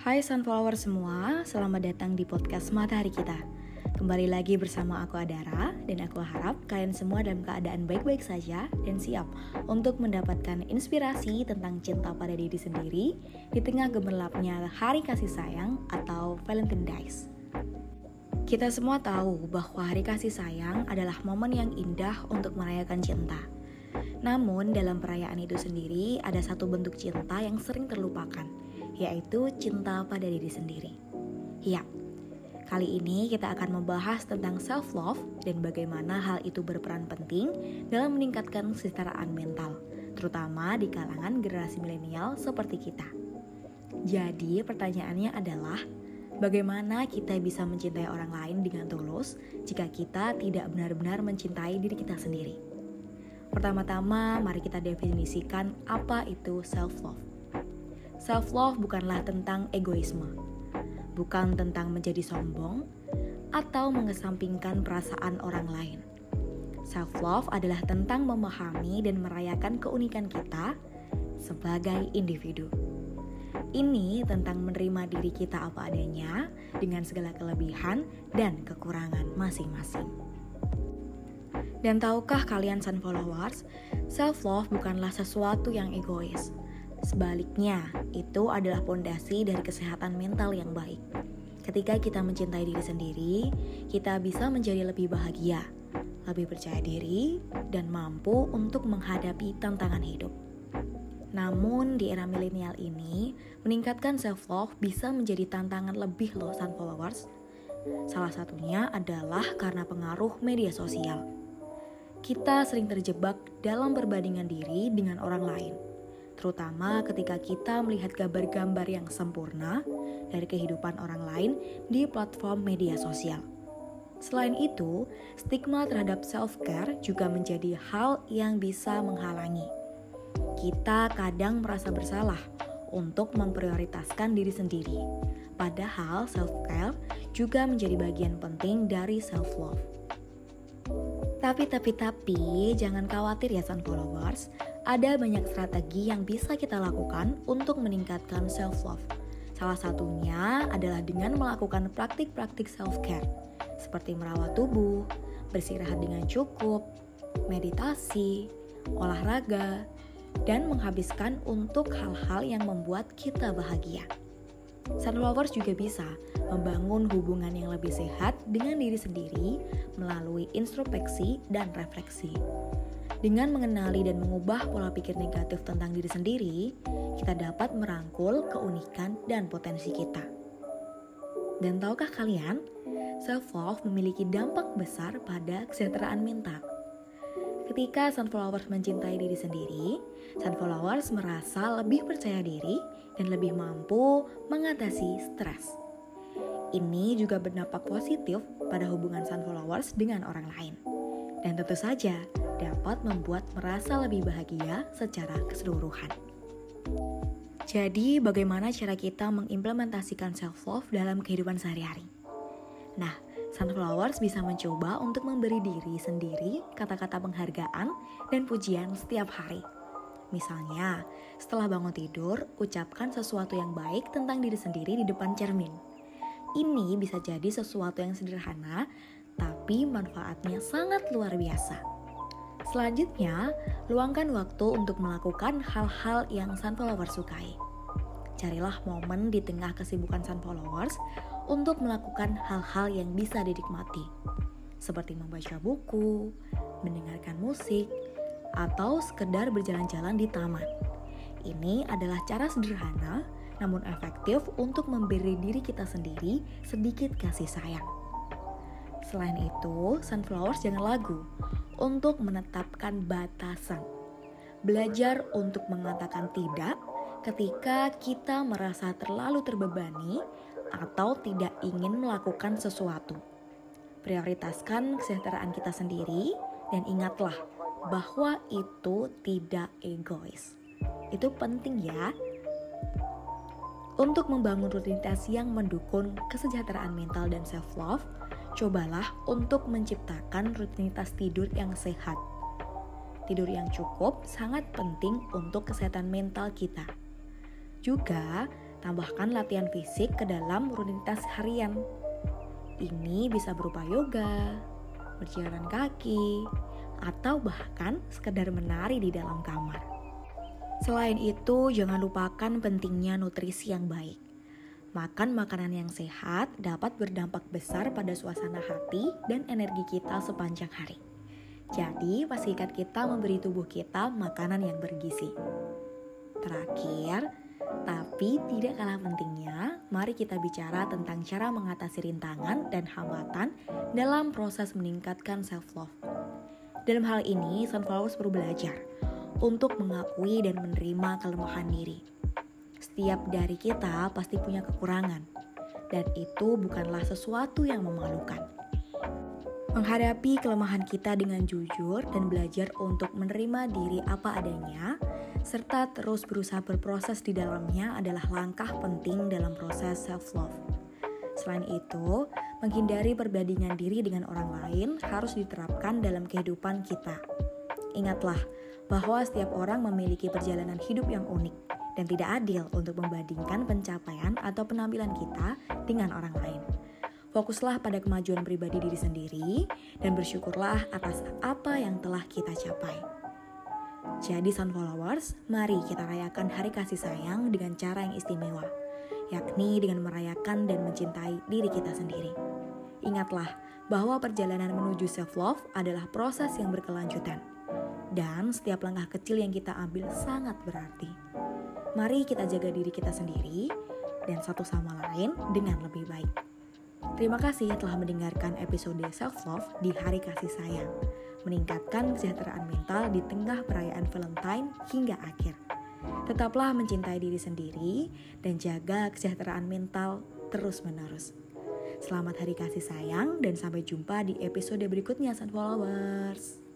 Hai Sunflower semua, selamat datang di podcast Matahari Kita. Kembali lagi bersama aku Adara dan aku harap kalian semua dalam keadaan baik-baik saja dan siap untuk mendapatkan inspirasi tentang cinta pada diri sendiri di tengah gemerlapnya hari kasih sayang atau Valentine Days. Kita semua tahu bahwa hari kasih sayang adalah momen yang indah untuk merayakan cinta. Namun dalam perayaan itu sendiri ada satu bentuk cinta yang sering terlupakan, yaitu cinta pada diri sendiri. Ya, kali ini kita akan membahas tentang self-love dan bagaimana hal itu berperan penting dalam meningkatkan kesetaraan mental, terutama di kalangan generasi milenial seperti kita. Jadi pertanyaannya adalah, bagaimana kita bisa mencintai orang lain dengan tulus jika kita tidak benar-benar mencintai diri kita sendiri? Pertama-tama, mari kita definisikan apa itu self-love. Self-love bukanlah tentang egoisme, bukan tentang menjadi sombong atau mengesampingkan perasaan orang lain. Self-love adalah tentang memahami dan merayakan keunikan kita sebagai individu. Ini tentang menerima diri kita apa adanya dengan segala kelebihan dan kekurangan masing-masing. Dan tahukah kalian sun followers, self-love bukanlah sesuatu yang egois, Sebaliknya, itu adalah pondasi dari kesehatan mental yang baik. Ketika kita mencintai diri sendiri, kita bisa menjadi lebih bahagia, lebih percaya diri, dan mampu untuk menghadapi tantangan hidup. Namun di era milenial ini, meningkatkan self-love bisa menjadi tantangan lebih loh sun followers. Salah satunya adalah karena pengaruh media sosial. Kita sering terjebak dalam perbandingan diri dengan orang lain terutama ketika kita melihat gambar-gambar yang sempurna dari kehidupan orang lain di platform media sosial. Selain itu, stigma terhadap self-care juga menjadi hal yang bisa menghalangi. Kita kadang merasa bersalah untuk memprioritaskan diri sendiri, padahal self-care juga menjadi bagian penting dari self-love. Tapi, tapi, tapi, jangan khawatir ya Sun Followers, ada banyak strategi yang bisa kita lakukan untuk meningkatkan self-love. Salah satunya adalah dengan melakukan praktik-praktik self-care, seperti merawat tubuh, bersirahat dengan cukup, meditasi, olahraga, dan menghabiskan untuk hal-hal yang membuat kita bahagia. Sunflowers juga bisa membangun hubungan yang lebih sehat dengan diri sendiri melalui introspeksi dan refleksi. Dengan mengenali dan mengubah pola pikir negatif tentang diri sendiri, kita dapat merangkul keunikan dan potensi kita. Dan tahukah kalian, self-love memiliki dampak besar pada kesejahteraan mental. Ketika sunflowers mencintai diri sendiri, sunflowers merasa lebih percaya diri dan lebih mampu mengatasi stres. Ini juga berdampak positif pada hubungan sunflowers dengan orang lain. Dan tentu saja, dapat membuat merasa lebih bahagia secara keseluruhan. Jadi, bagaimana cara kita mengimplementasikan self-love dalam kehidupan sehari-hari? Nah, Sunflowers bisa mencoba untuk memberi diri sendiri kata-kata penghargaan dan pujian setiap hari. Misalnya, setelah bangun tidur, ucapkan sesuatu yang baik tentang diri sendiri di depan cermin. Ini bisa jadi sesuatu yang sederhana, tapi manfaatnya sangat luar biasa. Selanjutnya, luangkan waktu untuk melakukan hal-hal yang Sunflowers sukai. Carilah momen di tengah kesibukan Sunflowers untuk melakukan hal-hal yang bisa dinikmati, seperti membaca buku, mendengarkan musik, atau sekedar berjalan-jalan di taman. Ini adalah cara sederhana namun efektif untuk memberi diri kita sendiri sedikit kasih sayang. Selain itu, Sunflowers jangan lagu untuk menetapkan batasan. Belajar untuk mengatakan tidak ketika kita merasa terlalu terbebani atau tidak ingin melakukan sesuatu. Prioritaskan kesejahteraan kita sendiri dan ingatlah bahwa itu tidak egois. Itu penting ya. Untuk membangun rutinitas yang mendukung kesejahteraan mental dan self-love, cobalah untuk menciptakan rutinitas tidur yang sehat. Tidur yang cukup sangat penting untuk kesehatan mental kita. Juga, Tambahkan latihan fisik ke dalam rutinitas harian. Ini bisa berupa yoga, berjalan kaki, atau bahkan sekedar menari di dalam kamar. Selain itu, jangan lupakan pentingnya nutrisi yang baik. Makan makanan yang sehat dapat berdampak besar pada suasana hati dan energi kita sepanjang hari. Jadi, pastikan kita memberi tubuh kita makanan yang bergizi. Terakhir, tapi tidak kalah pentingnya, mari kita bicara tentang cara mengatasi rintangan dan hambatan dalam proses meningkatkan self-love. Dalam hal ini, Sunflowers perlu belajar untuk mengakui dan menerima kelemahan diri. Setiap dari kita pasti punya kekurangan, dan itu bukanlah sesuatu yang memalukan. Menghadapi kelemahan kita dengan jujur dan belajar untuk menerima diri apa adanya serta terus berusaha berproses di dalamnya adalah langkah penting dalam proses self-love. Selain itu, menghindari perbandingan diri dengan orang lain harus diterapkan dalam kehidupan kita. Ingatlah bahwa setiap orang memiliki perjalanan hidup yang unik dan tidak adil untuk membandingkan pencapaian atau penampilan kita dengan orang lain. Fokuslah pada kemajuan pribadi diri sendiri dan bersyukurlah atas apa yang telah kita capai. Jadi Sun Followers, mari kita rayakan hari kasih sayang dengan cara yang istimewa, yakni dengan merayakan dan mencintai diri kita sendiri. Ingatlah bahwa perjalanan menuju self-love adalah proses yang berkelanjutan. Dan setiap langkah kecil yang kita ambil sangat berarti. Mari kita jaga diri kita sendiri dan satu sama lain dengan lebih baik. Terima kasih telah mendengarkan episode self-love di hari kasih sayang meningkatkan kesejahteraan mental di tengah perayaan Valentine hingga akhir. Tetaplah mencintai diri sendiri dan jaga kesejahteraan mental terus-menerus. Selamat hari kasih sayang dan sampai jumpa di episode berikutnya Sun Followers.